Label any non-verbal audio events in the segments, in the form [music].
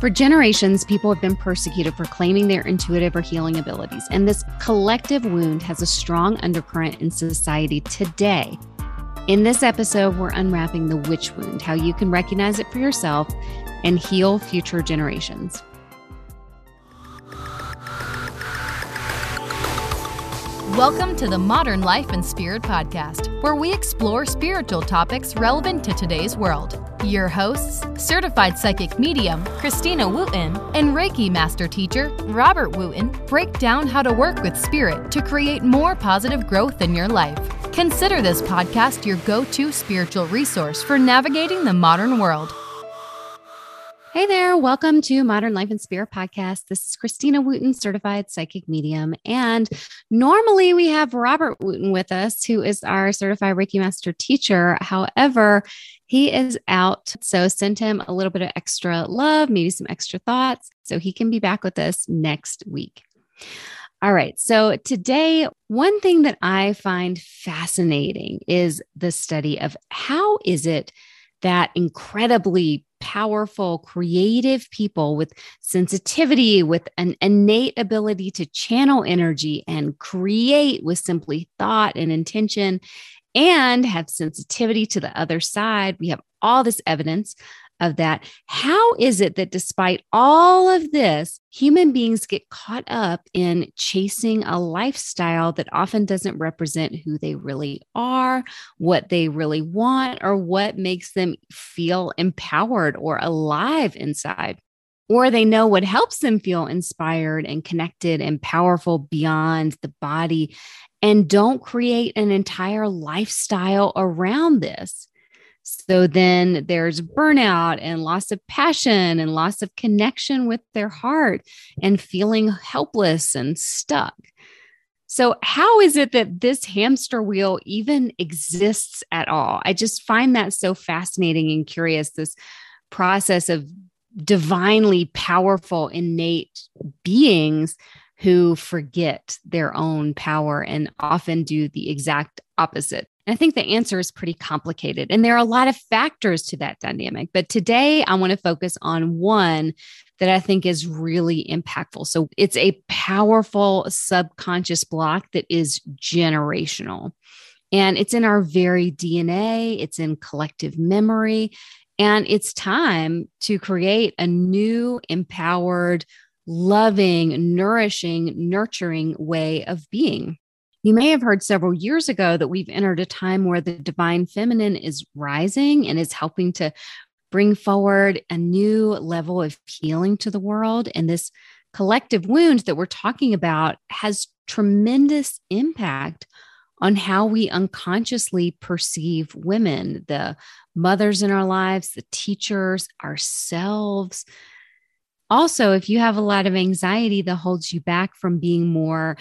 For generations, people have been persecuted for claiming their intuitive or healing abilities, and this collective wound has a strong undercurrent in society today. In this episode, we're unwrapping the witch wound, how you can recognize it for yourself and heal future generations. Welcome to the Modern Life and Spirit Podcast, where we explore spiritual topics relevant to today's world. Your hosts, certified psychic medium Christina Wooten and Reiki master teacher Robert Wooten, break down how to work with spirit to create more positive growth in your life. Consider this podcast your go to spiritual resource for navigating the modern world. Hey there, welcome to Modern Life and Spirit Podcast. This is Christina Wooten, certified psychic medium. And normally we have Robert Wooten with us, who is our certified Reiki master teacher. However, he is out. So send him a little bit of extra love, maybe some extra thoughts, so he can be back with us next week. All right. So today, one thing that I find fascinating is the study of how is it that incredibly powerful, creative people with sensitivity, with an innate ability to channel energy and create with simply thought and intention, and have sensitivity to the other side. We have all this evidence of that. How is it that despite all of this, human beings get caught up in chasing a lifestyle that often doesn't represent who they really are, what they really want, or what makes them feel empowered or alive inside? Or they know what helps them feel inspired and connected and powerful beyond the body and don't create an entire lifestyle around this. So then there's burnout and loss of passion and loss of connection with their heart and feeling helpless and stuck. So, how is it that this hamster wheel even exists at all? I just find that so fascinating and curious this process of divinely powerful, innate beings who forget their own power and often do the exact opposite. And I think the answer is pretty complicated. And there are a lot of factors to that dynamic. But today I want to focus on one that I think is really impactful. So it's a powerful subconscious block that is generational. And it's in our very DNA, it's in collective memory. And it's time to create a new, empowered, loving, nourishing, nurturing way of being. You may have heard several years ago that we've entered a time where the divine feminine is rising and is helping to bring forward a new level of healing to the world. And this collective wound that we're talking about has tremendous impact on how we unconsciously perceive women, the mothers in our lives, the teachers, ourselves. Also, if you have a lot of anxiety that holds you back from being more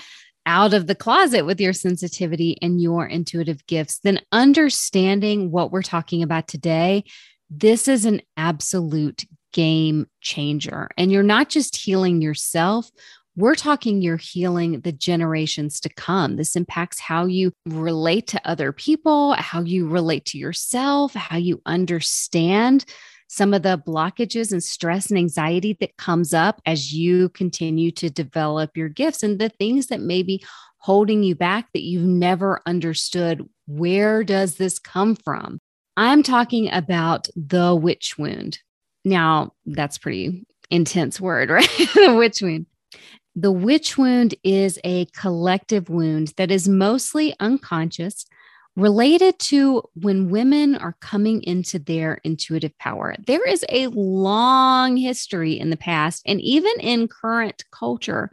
out of the closet with your sensitivity and your intuitive gifts, then understanding what we're talking about today, this is an absolute game changer. And you're not just healing yourself. We're talking you're healing the generations to come. This impacts how you relate to other people, how you relate to yourself, how you understand some of the blockages and stress and anxiety that comes up as you continue to develop your gifts and the things that may be holding you back that you've never understood. Where does this come from? I'm talking about the witch wound. Now, that's pretty intense word, [laughs] right? the witch wound. The witch wound is a collective wound that is mostly unconscious related to when women are coming into their intuitive power. There is a long history in the past and even in current culture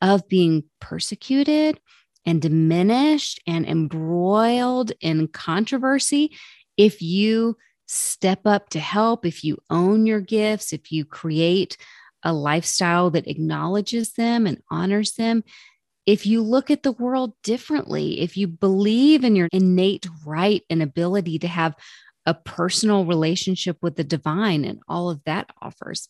of being persecuted and diminished and embroiled in controversy if you step up to help, if you own your gifts, if you create a lifestyle that acknowledges them and honors them, if you look at the world differently, if you believe in your innate right and ability to have a personal relationship with the divine and all of that offers.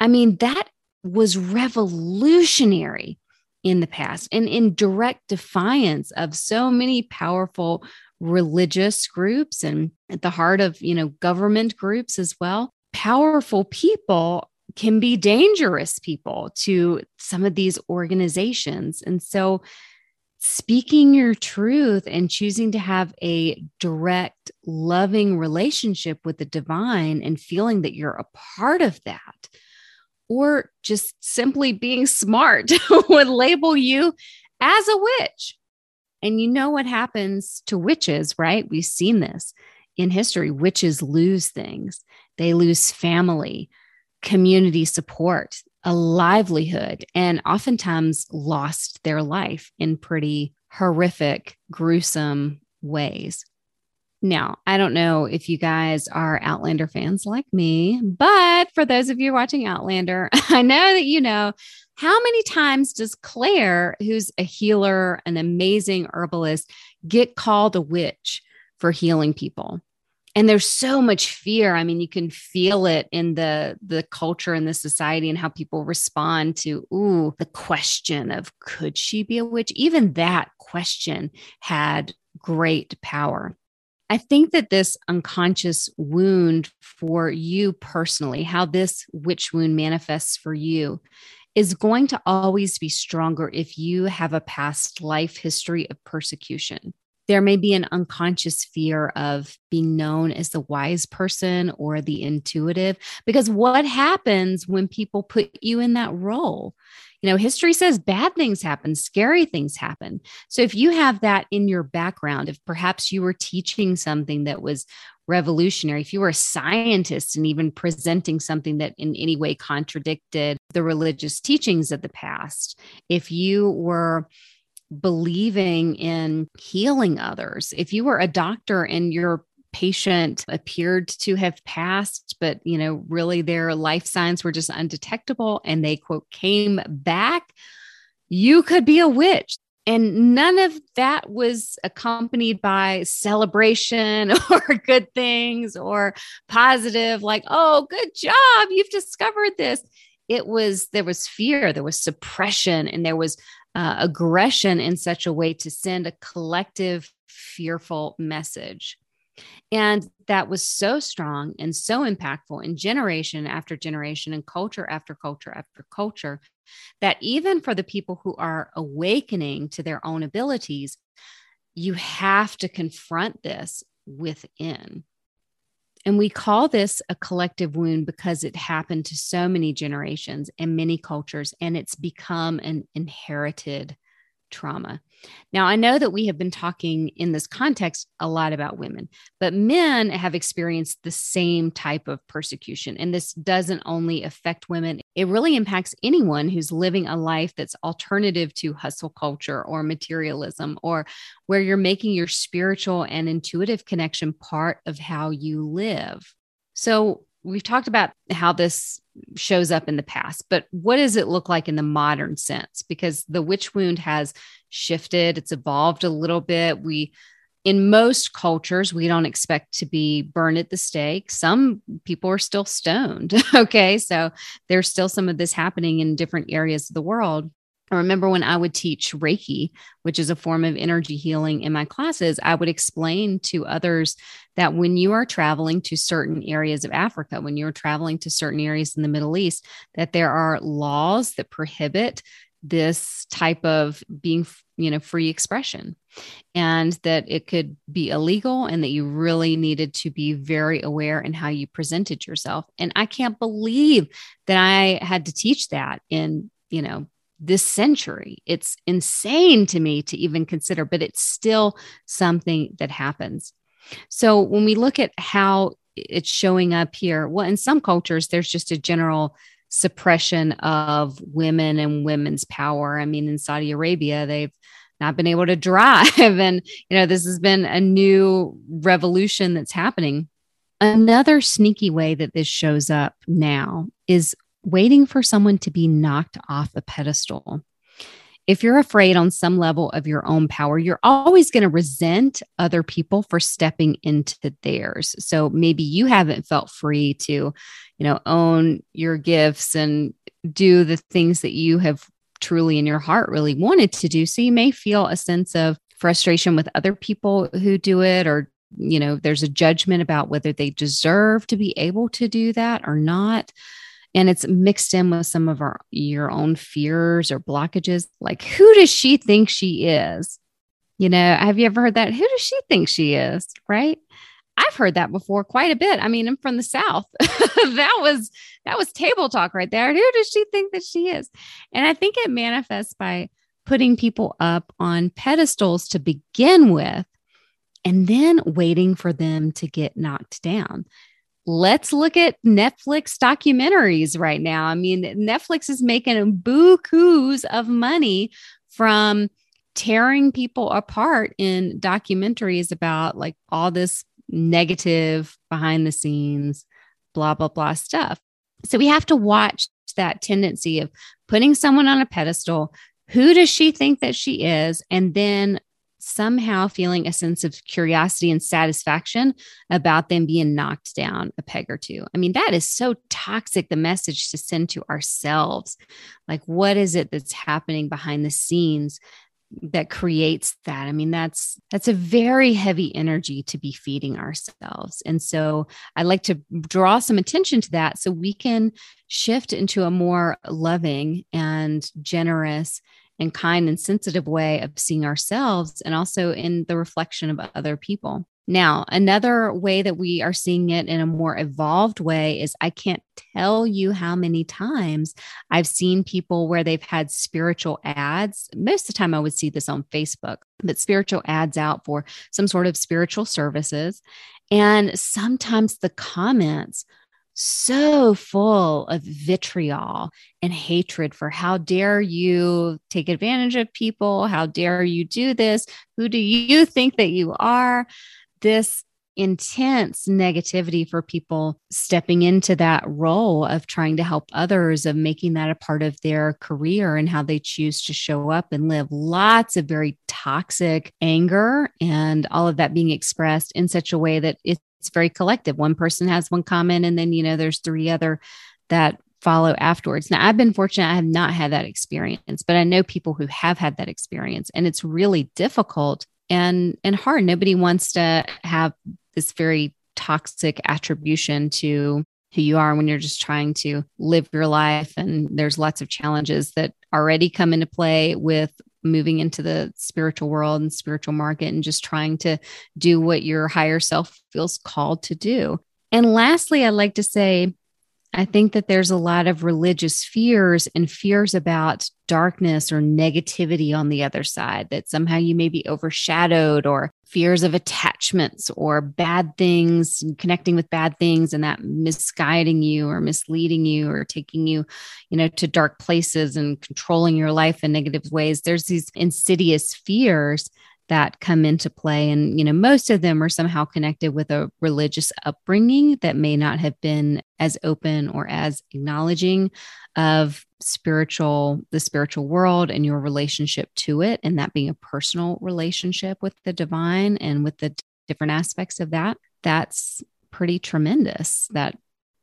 I mean, that was revolutionary in the past and in direct defiance of so many powerful religious groups and at the heart of, you know, government groups as well. Powerful people can be dangerous people to some of these organizations. And so, speaking your truth and choosing to have a direct, loving relationship with the divine and feeling that you're a part of that, or just simply being smart [laughs] would label you as a witch. And you know what happens to witches, right? We've seen this in history. Witches lose things, they lose family, community support, a livelihood, and oftentimes lost their life in pretty horrific, gruesome ways. Now, I don't know if you guys are Outlander fans like me, but for those of you watching Outlander, [laughs] I know that you know how many times does Claire, who's a healer, an amazing herbalist, get called a witch for healing people? And there's so much fear. I mean you can feel it in the the culture and the society and how people respond to ooh the question of could she be a witch? Even that question had great power. I think that this unconscious wound for you personally how this witch wound manifests for you is going to always be stronger if you have a past life history of persecution there may be an unconscious fear of being known as the wise person or the intuitive, because what happens when people put you in that role? You know, history says bad things happen, scary things happen. So if you have that in your background, if perhaps you were teaching something that was revolutionary, if you were a scientist and even presenting something that in any way contradicted the religious teachings of the past, if you were believing in healing others. If you were a doctor and your patient appeared to have passed, but you know, really their life signs were just undetectable and they quote came back, you could be a witch. And none of that was accompanied by celebration [laughs] or good things or positive, like, oh, good job, you've discovered this. It was, there was fear, there was suppression, and there was uh, aggression in such a way to send a collective fearful message. And that was so strong and so impactful in generation after generation and culture after culture after culture that even for the people who are awakening to their own abilities, you have to confront this within. And we call this a collective wound because it happened to so many generations and many cultures, and it's become an inherited trauma. Now, I know that we have been talking in this context a lot about women, but men have experienced the same type of persecution. And this doesn't only affect women, it really impacts anyone who's living a life that's alternative to hustle culture or materialism, or where you're making your spiritual and intuitive connection part of how you live. So, we've talked about how this shows up in the past, but what does it look like in the modern sense? Because the witch wound has shifted, it's evolved a little bit. We, in most cultures, we don't expect to be burned at the stake. Some people are still stoned. [laughs] okay. So there's still some of this happening in different areas of the world. I remember when I would teach Reiki, which is a form of energy healing in my classes, I would explain to others that when you are traveling to certain areas of Africa, when you're traveling to certain areas in the Middle East, that there are laws that prohibit this type of being, you know, free expression and that it could be illegal and that you really needed to be very aware in how you presented yourself. And I can't believe that I had to teach that in, you know, this century. It's insane to me to even consider, but it's still something that happens. So when we look at how it's showing up here, well, in some cultures, there's just a general suppression of women and women's power. I mean, in Saudi Arabia, they've not been able to [laughs] drive. And, you know, this has been a new revolution that's happening. Another sneaky way that this shows up now is waiting for someone to be knocked off a pedestal. If you're afraid on some level of your own power, you're always going to resent other people for stepping into theirs. So maybe you haven't felt free to, you know, own your gifts and do the things that you have truly in your heart really wanted to do. So you may feel a sense of frustration with other people who do it or you know there's a judgment about whether they deserve to be able to do that or not and it's mixed in with some of our your own fears or blockages. Like who does she think she is? You know have you ever heard that? Who does she think she is right? I've heard that before quite a bit. I mean i'm from the south. [laughs] That was that was table talk right there. Who does she think that she is? And i think it manifests by putting people up on pedestals to begin with and then waiting for them to get knocked down let's look at Netflix documentaries right now. I mean, Netflix is making bukus of money from tearing people apart in documentaries about like all this negative behind the scenes, blah, blah, blah stuff. So we have to watch that tendency of putting someone on a pedestal. Who does she think that she is? And then somehow feeling a sense of curiosity and satisfaction about them being knocked down a peg or two. I mean, that is so toxic, the message to send to ourselves. Like, what is it that's happening behind the scenes? that creates that i mean that's that's a very heavy energy to be feeding ourselves and so i like to draw some attention to that so we can shift into a more loving and generous and kind and sensitive way of seeing ourselves and also in the reflection of other people. Now, another way that we are seeing it in a more evolved way is I can't tell you how many times I've seen people where they've had spiritual ads. Most of the time, I would see this on Facebook, but spiritual ads out for some sort of spiritual services. And sometimes the comments so full of vitriol and hatred for how dare you take advantage of people? How dare you do this? Who do you think that you are? This intense negativity for people stepping into that role of trying to help others, of making that a part of their career and how they choose to show up and live. Lots of very toxic anger and all of that being expressed in such a way that it's it's very collective. One person has one comment, and then, you know, there's three other that follow afterwards. Now, I've been fortunate, I have not had that experience, but I know people who have had that experience, and it's really difficult and and hard. Nobody wants to have this very toxic attribution to who you are when you're just trying to live your life and there's lots of challenges that already come into play with moving into the spiritual world and spiritual market and just trying to do what your higher self feels called to do. And lastly, I'd like to say, I think that there's a lot of religious fears and fears about darkness or negativity on the other side, that somehow you may be overshadowed, or fears of attachments or bad things, connecting with bad things, and that misguiding you or misleading you or taking you, you know, to dark places and controlling your life in negative ways. There's these insidious fears that come into play. And, you know, most of them are somehow connected with a religious upbringing that may not have been as open or as acknowledging of spiritual, the spiritual world and your relationship to it, and that being a personal relationship with the divine and with the different aspects of that. That's pretty tremendous. That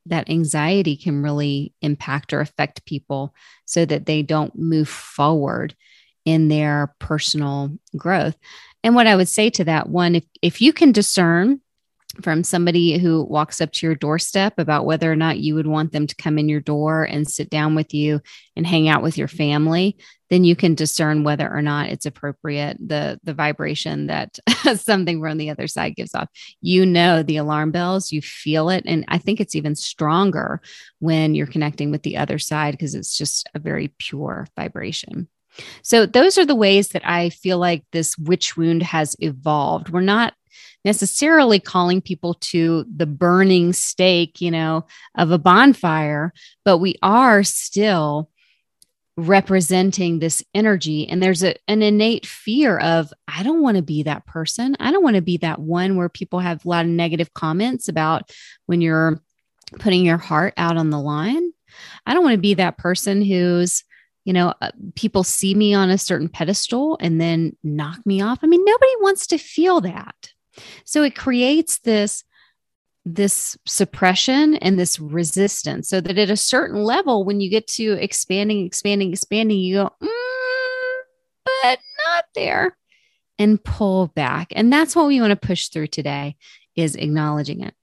that anxiety can really impact or affect people so that they don't move forward in their personal growth. And what I would say to that one, if, if you can discern from somebody who walks up to your doorstep about whether or not you would want them to come in your door and sit down with you and hang out with your family then you can discern whether or not it's appropriate the the vibration that [laughs] something from the other side gives off you know the alarm bells you feel it and i think it's even stronger when you're connecting with the other side because it's just a very pure vibration so, those are the ways that I feel like this witch wound has evolved. We're not necessarily calling people to the burning stake, you know, of a bonfire, but we are still representing this energy. And there's a, an innate fear of i don't want to be that person. I don't want to be that one where people have a lot of negative comments about when you're putting your heart out on the line. I don't want to be that person who's you know, uh, people see me on a certain pedestal and then knock me off. I mean, nobody wants to feel that. So it creates this this suppression and this resistance so that at a certain level when you get to expanding expanding expanding you go mm, but not there and pull back and that's what we want to push through today is acknowledging it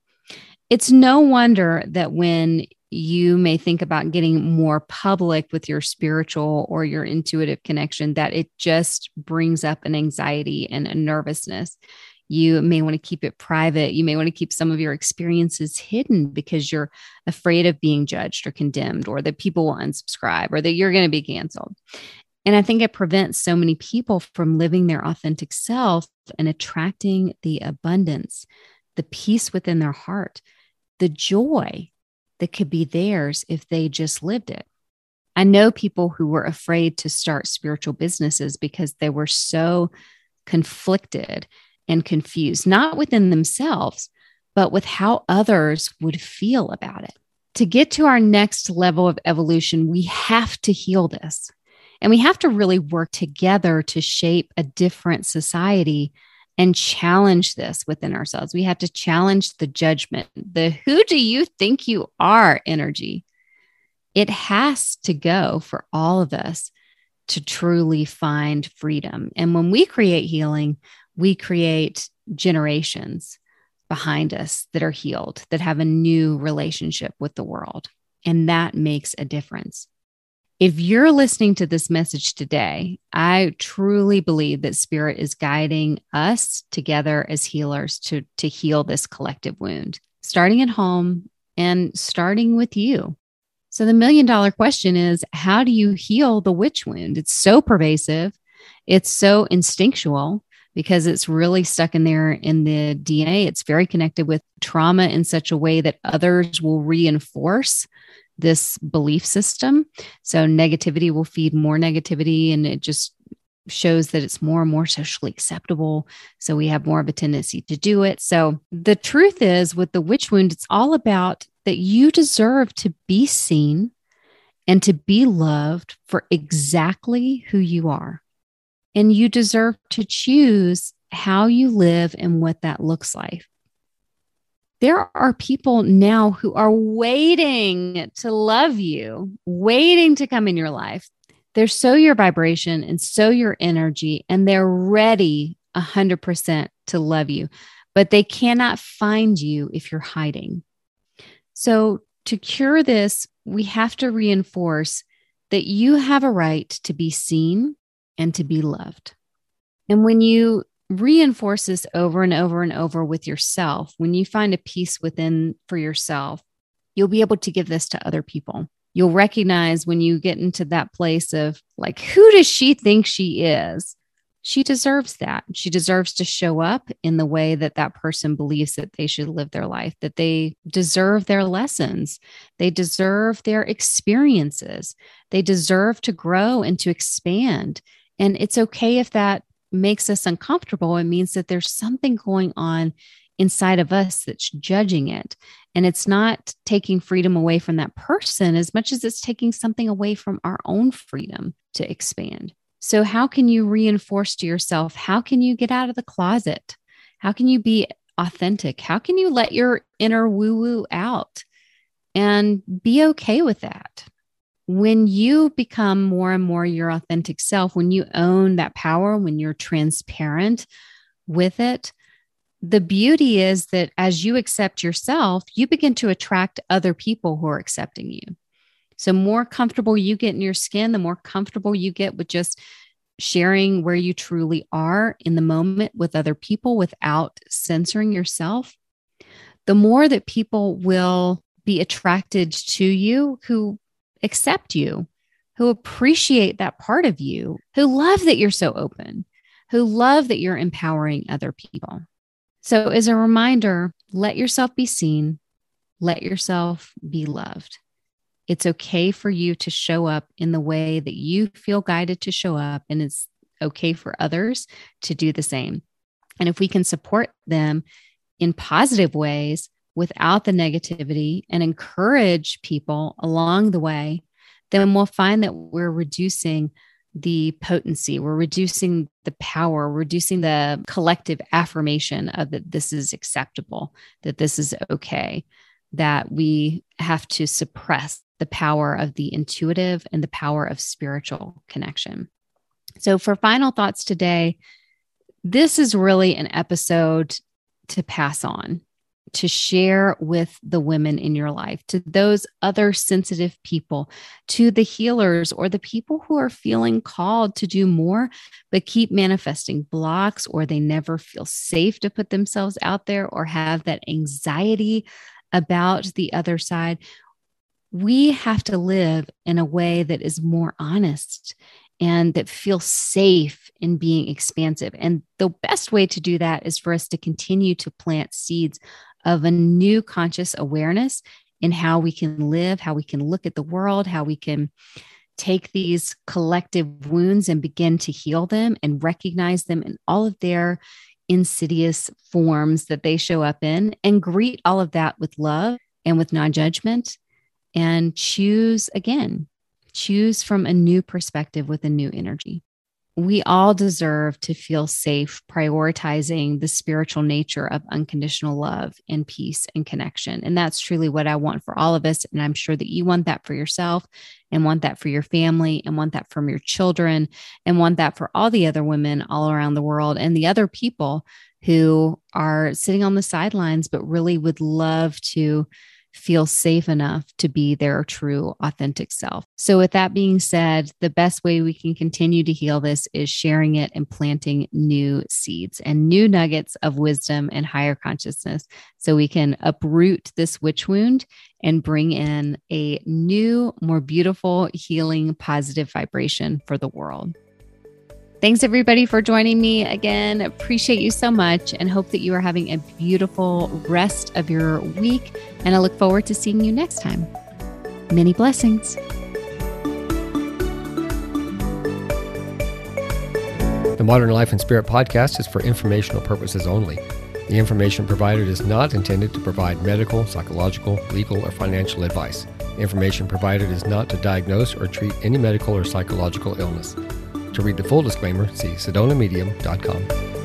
it's no wonder that when you may think about getting more public with your spiritual or your intuitive connection, that it just brings up an anxiety and a nervousness. You may want to keep it private. You may want to keep some of your experiences hidden because you're afraid of being judged or condemned, or that people will unsubscribe, or that you're going to be canceled. And I think it prevents so many people from living their authentic self and attracting the abundance, the peace within their heart, the joy that could be theirs if they just lived it. I know people who were afraid to start spiritual businesses because they were so conflicted and confused, not within themselves, but with how others would feel about it. To get to our next level of evolution, we have to heal this. And we have to really work together to shape a different society and challenge this within ourselves. We have to challenge the judgment, the who do you think you are energy. It has to go for all of us to truly find freedom. And when we create healing, we create generations behind us that are healed, that have a new relationship with the world. And that makes a difference. If you're listening to this message today, I truly believe that Spirit is guiding us together as healers to, to heal this collective wound, starting at home and starting with you. So, the million dollar question is how do you heal the witch wound? It's so pervasive, it's so instinctual because it's really stuck in there in the DNA. It's very connected with trauma in such a way that others will reinforce this belief system. So negativity will feed more negativity and it just shows that it's more and more socially acceptable. So we have more of a tendency to do it. So the truth is, with the witch wound, it's all about that you deserve to be seen and to be loved for exactly who you are. And you deserve to choose how you live and what that looks like there are people now who are waiting to love you, waiting to come in your life. They're so your vibration and so your energy, and they're ready 100% to love you, but they cannot find you if you're hiding. So, to cure this, we have to reinforce that you have a right to be seen and to be loved. And when you reinforce this over and over and over with yourself, when you find a peace within for yourself, you'll be able to give this to other people. You'll recognize when you get into that place of like, who does she think she is? She deserves that. She deserves to show up in the way that that person believes that they should live their life, that they deserve their lessons, they deserve their experiences, they deserve to grow and to expand. And it's okay if that makes us uncomfortable, it means that there's something going on inside of us that's judging it. And it's not taking freedom away from that person as much as it's taking something away from our own freedom to expand. So, how can you reinforce to yourself? How can you get out of the closet? How can you be authentic? How can you let your inner woo woo out and be okay with that? When you become more and more your authentic self, when you own that power, when you're transparent with it, the beauty is that as you accept yourself, you begin to attract other people who are accepting you. So, more comfortable you get in your skin, the more comfortable you get with just sharing where you truly are in the moment with other people without censoring yourself, the more that people will be attracted to you who accept you, who appreciate that part of you, who love that you're so open, who love that you're empowering other people. So, as a reminder, let yourself be seen, let yourself be loved. It's okay for you to show up in the way that you feel guided to show up, and it's okay for others to do the same. And if we can support them in positive ways, without the negativity and encourage people along the way, then we'll find that we're reducing the potency, we're reducing the power, reducing the collective affirmation of that this is acceptable, that this is okay, that we have to suppress the power of the intuitive and the power of spiritual connection. So, for final thoughts today, this is really an episode to pass on to share with the women in your life, to those other sensitive people, to the healers or the people who are feeling called to do more, but keep manifesting blocks or they never feel safe to put themselves out there or have that anxiety about the other side. We have to live in a way that is more honest and that feel safe in being expansive. And the best way to do that is for us to continue to plant seeds of a new conscious awareness in how we can live, how we can look at the world, how we can take these collective wounds and begin to heal them and recognize them in all of their insidious forms that they show up in and greet all of that with love and with non judgment and choose again choose from a new perspective with a new energy. We all deserve to feel safe prioritizing the spiritual nature of unconditional love and peace and connection. And that's truly what I want for all of us. And I'm sure that you want that for yourself and want that for your family and want that from your children and want that for all the other women all around the world and the other people who are sitting on the sidelines, but really would love to feel safe enough to be their true, authentic self. So, with that being said, the best way we can continue to heal this is sharing it and planting new seeds and new nuggets of wisdom and higher consciousness so we can uproot this witch wound and bring in a new, more beautiful, healing, positive vibration for the world. Thanks everybody for joining me again. Appreciate you so much and hope that you are having a beautiful rest of your week. And I look forward to seeing you next time. Many blessings. The Modern Life and Spirit podcast is for informational purposes only. The information provided is not intended to provide medical, psychological, legal, or financial advice. Information provided is not to diagnose or treat any medical or psychological illness. To read the full disclaimer, see sedonamedium.com.